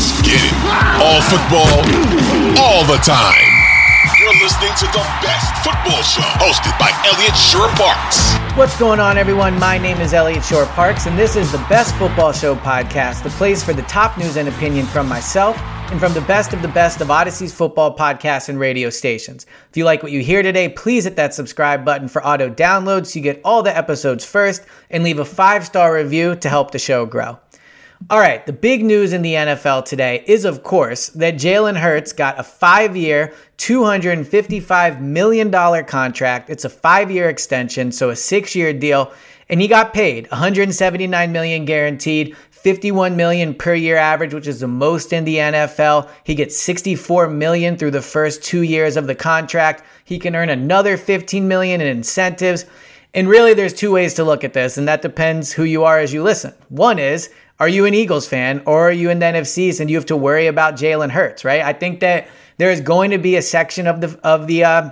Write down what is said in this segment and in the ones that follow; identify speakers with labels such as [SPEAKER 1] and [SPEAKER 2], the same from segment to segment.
[SPEAKER 1] Let's get it. All football, all the time. You're listening to the best football show hosted by Eliot Shorr-Parks.
[SPEAKER 2] What's going on, everyone? My name is Eliot Shorr-Parks, and this is the Best Football Show podcast, the place for the top news and opinion from myself and from the best of the best of Audacy's football podcasts and radio stations. If you like what you hear today, please hit that subscribe button for auto download so you get all the episodes first and leave a five star review to help the show grow. All right, the big news in the NFL today is, of course, that Jalen Hurts got a five year, $255 million contract. It's a five year extension, so a six year deal. And he got paid 179 million guaranteed, 51 million per year average, which is the most in the NFL. He gets 64 million through the first two years of the contract. He can earn another 15 million in incentives. And really, there's two ways to look at this, and that depends who you are as you listen. One is, are you an Eagles fan or are you in the NFC East and you have to worry about Jalen Hurts, right? I think that there is going to be a section of the of the uh,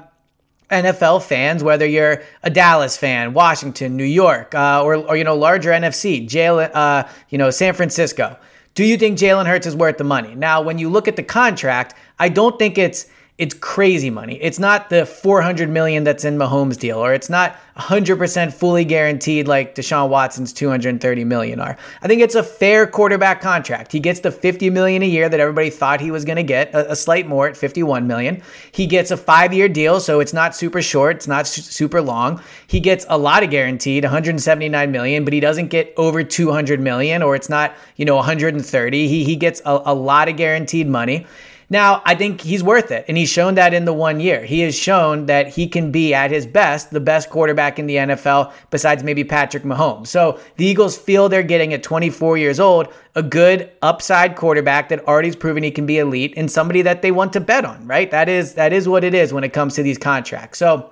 [SPEAKER 2] NFL fans, whether you're a Dallas fan, Washington, New York, uh, or or you know larger NFC, Jalen, uh, you know San Francisco. Do you think Jalen Hurts is worth the money? Now, when you look at the contract, I don't think it's it's crazy money. It's not the 400 million that's in Mahomes deal, or it's not 100% fully guaranteed like Deshaun Watson's 230 million are. I think it's a fair quarterback contract. He gets the 50 million a year that everybody thought he was going to get, a, a, slight more at 51 million. He gets a five-year deal, so it's not super short, it's not su- super long. He gets a lot of guaranteed, 179 million, but he doesn't get over 200 million, or it's not you know 130. He he gets a, a lot of guaranteed money. Now, I think he's worth it, and he's shown that in the one year. He has shown that he can be at his best, the best quarterback in the NFL, besides maybe Patrick Mahomes. So the Eagles feel they're getting at 24 years old a good upside quarterback that already's proven he can be elite and somebody that they want to bet on, right? That is that is what it is when it comes to these contracts. So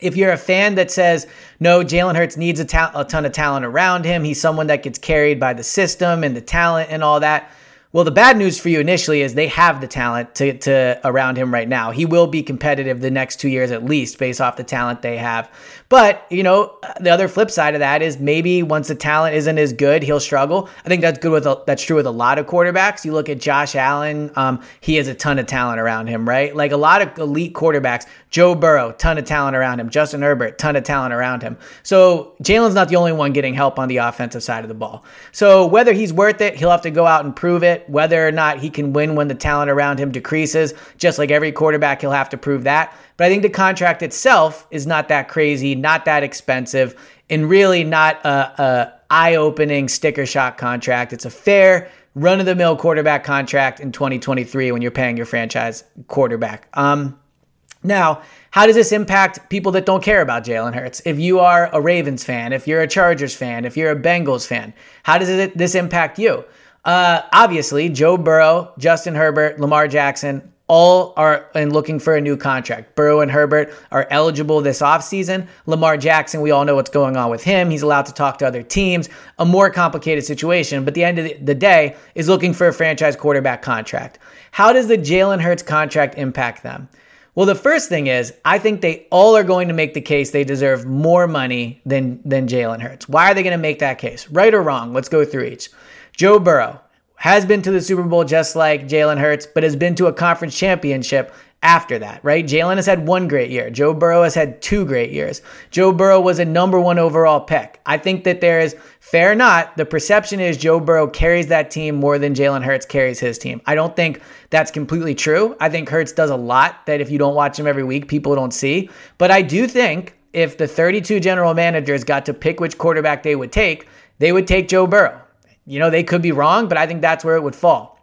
[SPEAKER 2] if you're a fan that says, no, Jalen Hurts needs a, ta- a ton of talent around him, he's someone that gets carried by the system and the talent and all that, well, the bad news for you initially is they have the talent to, to around him right now. He will be competitive the next two years at least based off the talent they have. But, you know, the other flip side of that is maybe once the talent isn't as good, he'll struggle. I think that's good with a, that's true with a lot of quarterbacks. You look at Josh Allen, um, he has a ton of talent around him, right? Like a lot of elite quarterbacks. Joe Burrow, ton of talent around him. Justin Herbert, ton of talent around him. So Jalen's not the only one getting help on the offensive side of the ball. So whether he's worth it, he'll have to go out and prove it. Whether or not he can win when the talent around him decreases, just like every quarterback, he'll have to prove that. But I think the contract itself is not that crazy, not that expensive, and really not a, a eye-opening sticker shock contract. It's a fair run-of-the-mill quarterback contract in 2023 when you're paying your franchise quarterback. Um, now, how does this impact people that don't care about Jalen Hurts? If you are a Ravens fan, if you're a Chargers fan, if you're a Bengals fan, how does it, this impact you? Uh, obviously, Joe Burrow, Justin Herbert, Lamar Jackson, all are in looking for a new contract. Burrow and Herbert are eligible this offseason. Lamar Jackson, we all know what's going on with him. He's allowed to talk to other teams. A more complicated situation, but the end of the day is looking for a franchise quarterback contract. How does the Jalen Hurts contract impact them? Well, the first thing is, I think they all are going to make the case they deserve more money than, than Jalen Hurts. Why are they going to make that case? Right or wrong? Let's go through each. Joe Burrow, has been to the Super Bowl just like Jalen Hurts, but has been to a conference championship after that, right? Jalen has had one great year. Joe Burrow has had two great years. Joe Burrow was a number one overall pick. I think that there is, fair or not, the perception is Joe Burrow carries that team more than Jalen Hurts carries his team. I don't think that's completely true. I think Hurts does a lot that if you don't watch him every week, people don't see. But I do think if the 32 general managers got to pick which quarterback they would take, they would take Joe Burrow. You know, they could be wrong, but I think that's where it would fall.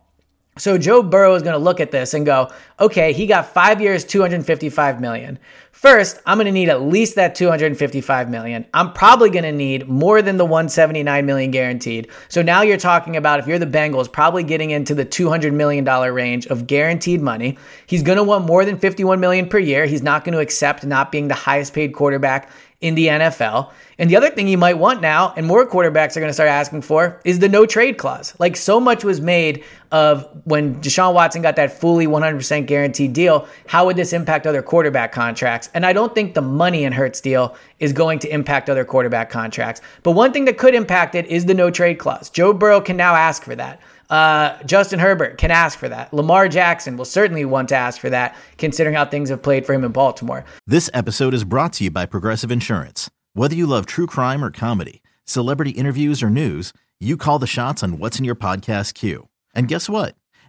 [SPEAKER 2] So Joe Burrow is going to look at this and go, okay, he got five years, 255 million. First, I'm going to need at least that 255 million. I'm probably going to need more than the 179 million guaranteed. So now you're talking about if you're the Bengals, probably getting into the 200 million dollar range of guaranteed money. He's going to want more than 51 million per year. He's not going to accept not being the highest paid quarterback in the NFL. And the other thing you might want now, and more quarterbacks are going to start asking for, is the no trade clause. Like so much was made of when Deshaun Watson got that fully 100% guaranteed deal. How would this impact other quarterback contracts? And I don't think the money in Hurts deal is going to impact other quarterback contracts. But one thing that could impact it is the no trade clause. Joe Burrow can now ask for that. Uh, Justin Herbert can ask for that. Lamar Jackson will certainly want to ask for that, considering how things have played for him in Baltimore.
[SPEAKER 3] This episode is brought to you by Progressive Insurance. Whether you love true crime or comedy, celebrity interviews or news, you call the shots on what's in your podcast queue. And guess what?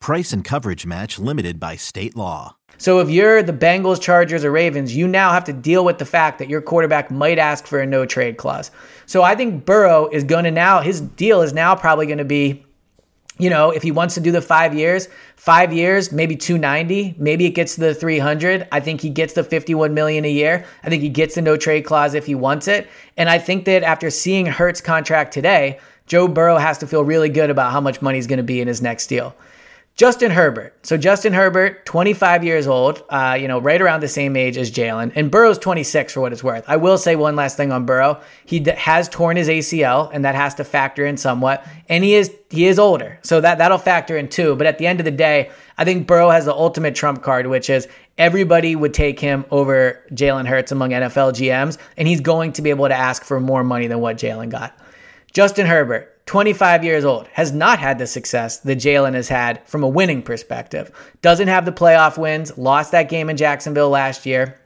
[SPEAKER 3] Price and coverage match limited by state law.
[SPEAKER 2] So if you're the Bengals, Chargers, or Ravens, you now have to deal with the fact that your quarterback might ask for a no trade clause. So I think Burrow is going to now, his deal is now probably going to be you know, if he wants to do the five years, five years, maybe 290, maybe it gets to the 300. I think he gets the 51 million a year. I think he gets the no trade clause if he wants it. And I think that after seeing Hurts contract today, Joe Burrow has to feel really good about how much money is going to be in his next deal. Justin Herbert. So Justin Herbert, 25 years old, uh, you know, right around the same age as Jalen, and Burrow's 26 for what it's worth. I will say one last thing on Burrow. He d- has torn his ACL, and that has to factor in somewhat. And he is he is older, so that that'll factor in too. But at the end of the day, I think Burrow has the ultimate trump card, which is everybody would take him over Jalen Hurts among NFL GMs, and he's going to be able to ask for more money than what Jalen got. Justin Herbert, 25 years old, has not had the success that Jalen has had from a winning perspective. Doesn't have the playoff wins, lost that game in Jacksonville last year.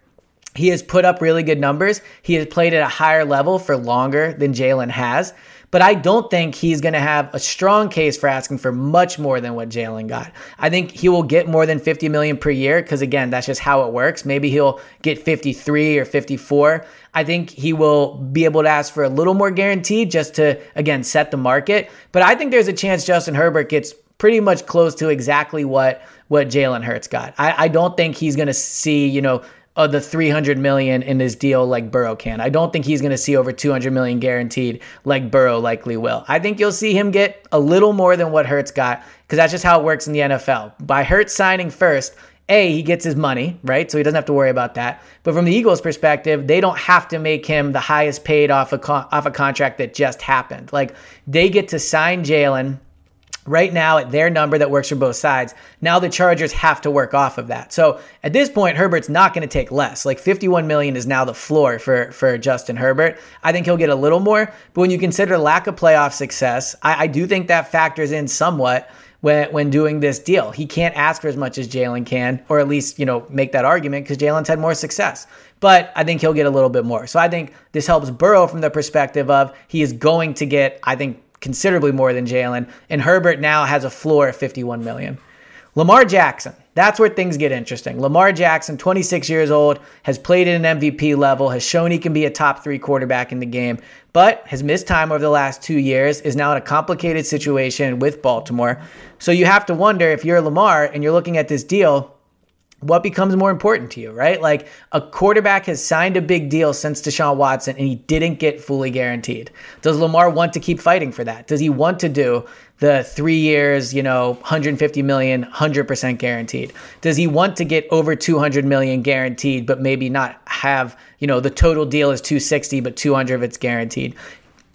[SPEAKER 2] He has put up really good numbers. He has played at a higher level for longer than Jalen has but I don't think he's going to have a strong case for asking for much more than what Jalen got. I think he will get more than 50 million per year because again, that's just how it works. Maybe he'll get 53 or 54. I think he will be able to ask for a little more guarantee just to again set the market. But I think there's a chance Justin Herbert gets pretty much close to exactly what what Jalen Hurts got. I, I don't think he's going to see, you know, of the 300 million in his deal like Burrow can. I don't think he's going to see over 200 million guaranteed like Burrow likely will. I think you'll see him get a little more than what Hurts got because that's just how it works in the NFL. By Hurts signing first, a, he gets his money, right? So he doesn't have to worry about that. But from the Eagles' perspective, they don't have to make him the highest paid off a, con- off a contract that just happened. Like they get to sign Jalen right now at their number that works for both sides. Now the Chargers have to work off of that. So at this point, Herbert's not going to take less. Like 51 million is now the floor for for Justin Herbert. I think he'll get a little more, but when you consider lack of playoff success, I, I do think that factors in somewhat. When, when doing this deal, he can't ask for as much as Jalen can, or at least you know make that argument because Jalen's had more success. But I think he'll get a little bit more. So I think this helps Burrow from the perspective of he is going to get, I think, considerably more than Jalen, and Herbert now has a floor of 51 million. Lamar Jackson, that's where things get interesting. Lamar Jackson, 26 years old, has played at an MVP level, has shown he can be a top three quarterback in the game, but has missed time over the last two years, is now in a complicated situation with Baltimore. So you have to wonder if you're Lamar and you're looking at this deal, what becomes more important to you, right? Like a quarterback has signed a big deal since Deshaun Watson and he didn't get fully guaranteed. Does Lamar want to keep fighting for that? Does he want to do the three years, you know, 150 million, 100% guaranteed? Does he want to get over 200 million guaranteed, but maybe not have, you know, the total deal is 260, but 200 of it's guaranteed?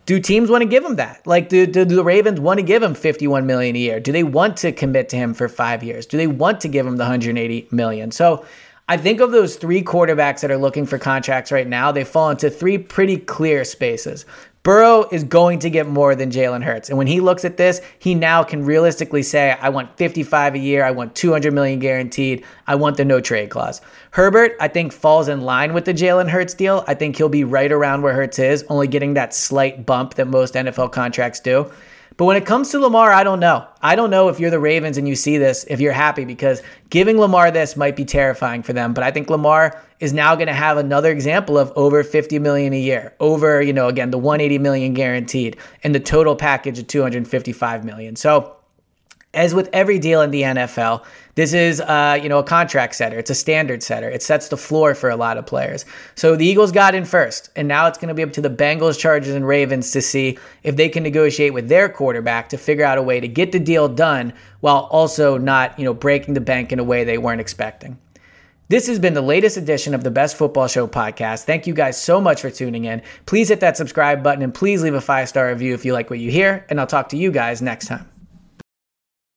[SPEAKER 2] Do teams want to give him that? Like, do, do, the Ravens want to give him 51 million a year? Do they want to commit to him for five years? Do they want to give him the 180 million? So I think of those three quarterbacks that are looking for contracts right now, they fall into three pretty clear spaces. Burrow is going to get more than Jalen Hurts. And when he looks at this, he now can realistically say, I want 55 a year, I want 200 million guaranteed, I want the no trade clause. Herbert, I think, falls in line with the Jalen Hurts deal. I think he'll be right around where Hurts is, only getting that slight bump that most NFL contracts do. But when it comes to Lamar, I don't know. I don't know if you're the Ravens and you see this, if you're happy, because giving Lamar this might be terrifying for them. But I think Lamar is now going to have another example of over 50 million a year, over, you know, again, the 180 million guaranteed, and the total package of 255 million. So as with every deal in the NFL, this is uh, you know a contract setter. It's a standard setter. It sets the floor for a lot of players. So the Eagles got in first, and now it's going to be up to the Bengals, Chargers, and Ravens to see if they can negotiate with their quarterback to figure out a way to get the deal done while also not you know breaking the bank in a way they weren't expecting. This has been the latest edition of the Best Football Show podcast. Thank you guys so much for tuning in. Please hit that subscribe button and please leave a five star review if you like what you hear. And I'll talk to you guys next time.